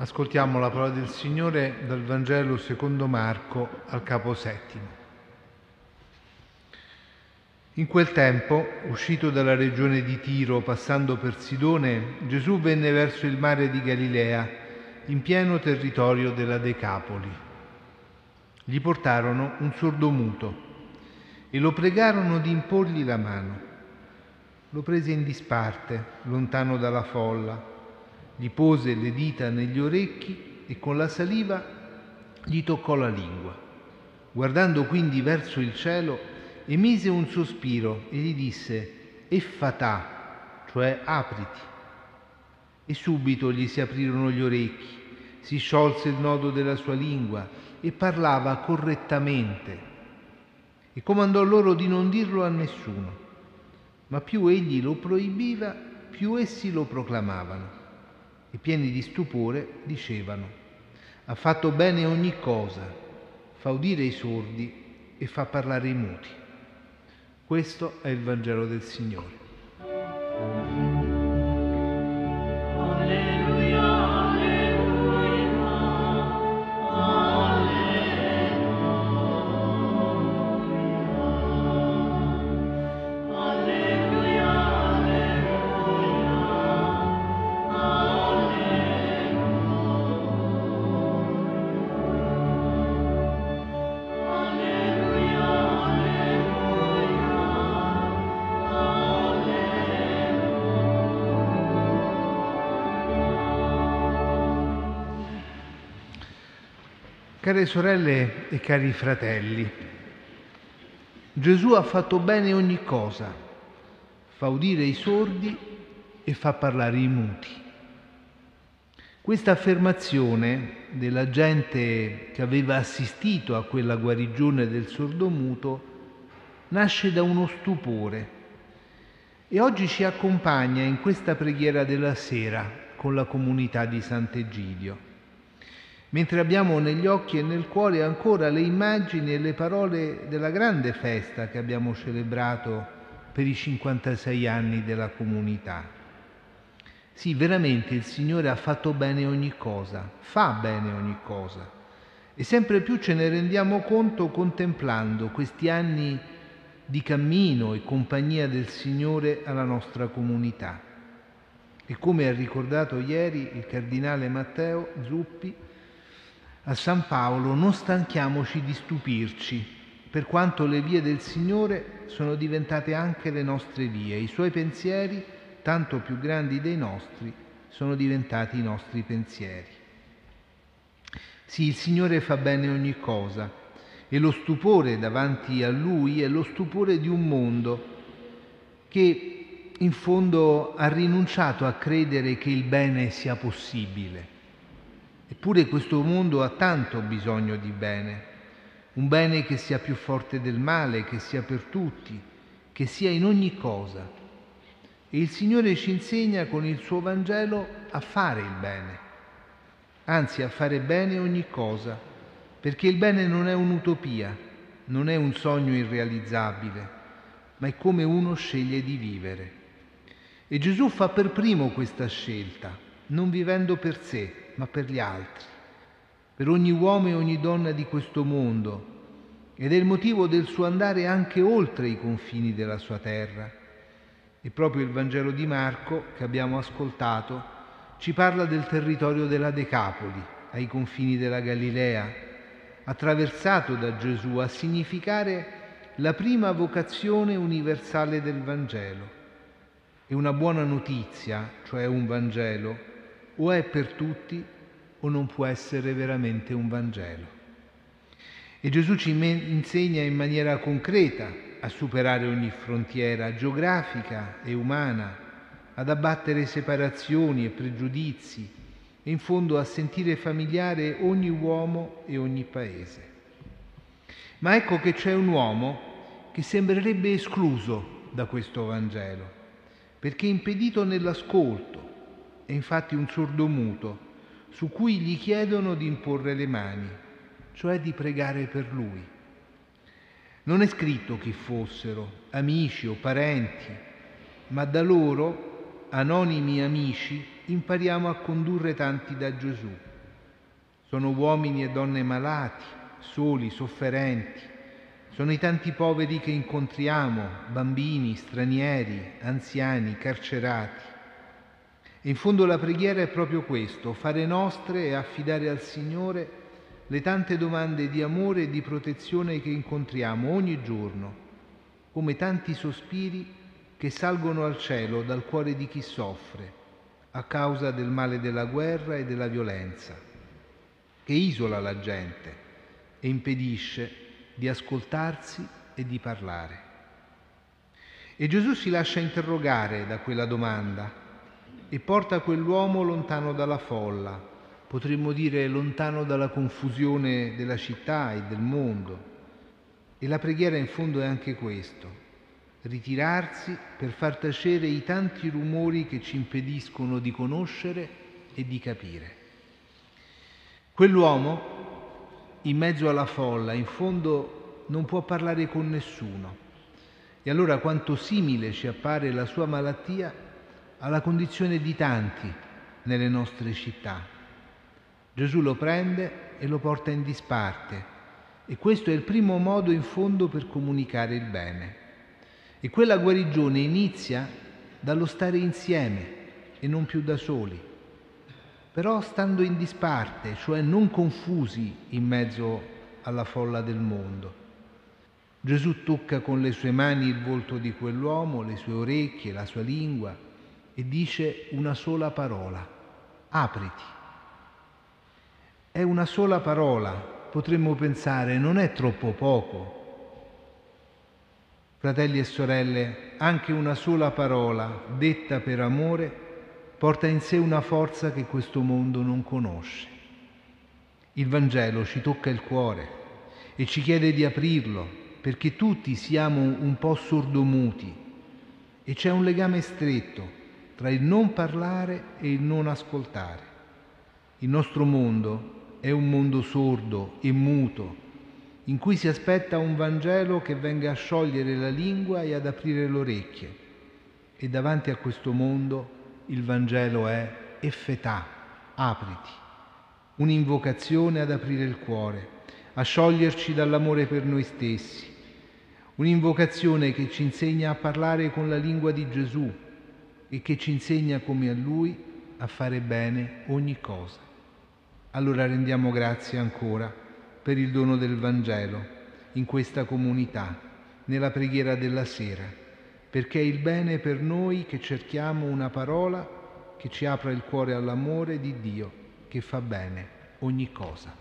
Ascoltiamo la parola del Signore dal Vangelo secondo Marco al capo settimo. In quel tempo, uscito dalla regione di Tiro, passando per Sidone, Gesù venne verso il mare di Galilea, in pieno territorio della Decapoli. Gli portarono un sordomuto e lo pregarono di imporgli la mano. Lo prese in disparte, lontano dalla folla, gli pose le dita negli orecchi e con la saliva gli toccò la lingua. Guardando quindi verso il cielo, emise un sospiro e gli disse effatà, cioè apriti. E subito gli si aprirono gli orecchi, si sciolse il nodo della sua lingua e parlava correttamente. E comandò loro di non dirlo a nessuno. Ma più egli lo proibiva, più essi lo proclamavano. E pieni di stupore dicevano, ha fatto bene ogni cosa, fa udire i sordi e fa parlare i muti. Questo è il Vangelo del Signore. Care sorelle e cari fratelli, Gesù ha fatto bene ogni cosa, fa udire i sordi e fa parlare i muti. Questa affermazione della gente che aveva assistito a quella guarigione del sordomuto nasce da uno stupore e oggi ci accompagna in questa preghiera della sera con la comunità di Sant'Egidio mentre abbiamo negli occhi e nel cuore ancora le immagini e le parole della grande festa che abbiamo celebrato per i 56 anni della comunità. Sì, veramente il Signore ha fatto bene ogni cosa, fa bene ogni cosa e sempre più ce ne rendiamo conto contemplando questi anni di cammino e compagnia del Signore alla nostra comunità. E come ha ricordato ieri il cardinale Matteo Zuppi, a San Paolo non stanchiamoci di stupirci, per quanto le vie del Signore sono diventate anche le nostre vie, i suoi pensieri, tanto più grandi dei nostri, sono diventati i nostri pensieri. Sì, il Signore fa bene ogni cosa e lo stupore davanti a Lui è lo stupore di un mondo che in fondo ha rinunciato a credere che il bene sia possibile Eppure questo mondo ha tanto bisogno di bene, un bene che sia più forte del male, che sia per tutti, che sia in ogni cosa. E il Signore ci insegna con il suo Vangelo a fare il bene, anzi a fare bene ogni cosa, perché il bene non è un'utopia, non è un sogno irrealizzabile, ma è come uno sceglie di vivere. E Gesù fa per primo questa scelta, non vivendo per sé, ma per gli altri, per ogni uomo e ogni donna di questo mondo, ed è il motivo del suo andare anche oltre i confini della sua terra. E proprio il Vangelo di Marco, che abbiamo ascoltato, ci parla del territorio della Decapoli, ai confini della Galilea, attraversato da Gesù a significare la prima vocazione universale del Vangelo. E una buona notizia, cioè un Vangelo, o è per tutti o non può essere veramente un Vangelo. E Gesù ci insegna in maniera concreta a superare ogni frontiera geografica e umana, ad abbattere separazioni e pregiudizi e in fondo a sentire familiare ogni uomo e ogni paese. Ma ecco che c'è un uomo che sembrerebbe escluso da questo Vangelo, perché impedito nell'ascolto, è infatti un sordomuto su cui gli chiedono di imporre le mani, cioè di pregare per lui. Non è scritto chi fossero, amici o parenti, ma da loro, anonimi amici, impariamo a condurre tanti da Gesù. sono uomini e donne malati, soli, sofferenti, sono i tanti poveri che incontriamo, bambini, stranieri, anziani, carcerati. In fondo la preghiera è proprio questo, fare nostre e affidare al Signore le tante domande di amore e di protezione che incontriamo ogni giorno, come tanti sospiri che salgono al cielo dal cuore di chi soffre a causa del male della guerra e della violenza che isola la gente e impedisce di ascoltarsi e di parlare. E Gesù si lascia interrogare da quella domanda e porta quell'uomo lontano dalla folla, potremmo dire lontano dalla confusione della città e del mondo. E la preghiera in fondo è anche questo, ritirarsi per far tacere i tanti rumori che ci impediscono di conoscere e di capire. Quell'uomo, in mezzo alla folla, in fondo non può parlare con nessuno. E allora quanto simile ci appare la sua malattia alla condizione di tanti nelle nostre città. Gesù lo prende e lo porta in disparte e questo è il primo modo in fondo per comunicare il bene. E quella guarigione inizia dallo stare insieme e non più da soli però stando in disparte, cioè non confusi in mezzo alla folla del mondo. Gesù tocca con le sue mani il volto di quell'uomo, le sue orecchie, la sua lingua e dice una sola parola, apriti. È una sola parola, potremmo pensare, non è troppo poco. Fratelli e sorelle, anche una sola parola detta per amore porta in sé una forza che questo mondo non conosce. Il Vangelo ci tocca il cuore e ci chiede di aprirlo perché tutti siamo un po' sordomuti e c'è un legame stretto tra il non parlare e il non ascoltare. Il nostro mondo è un mondo sordo e muto, in cui si aspetta un Vangelo che venga a sciogliere la lingua e ad aprire le orecchie. E davanti a questo mondo il Vangelo è effetà, apriti, un'invocazione ad aprire il cuore, a scioglierci dall'amore per noi stessi, un'invocazione che ci insegna a parlare con la lingua di Gesù e che ci insegna come a Lui a fare bene ogni cosa. Allora rendiamo grazie ancora per il dono del Vangelo in questa comunità, nella preghiera della sera perché è il bene per noi che cerchiamo una parola che ci apra il cuore all'amore di Dio che fa bene ogni cosa.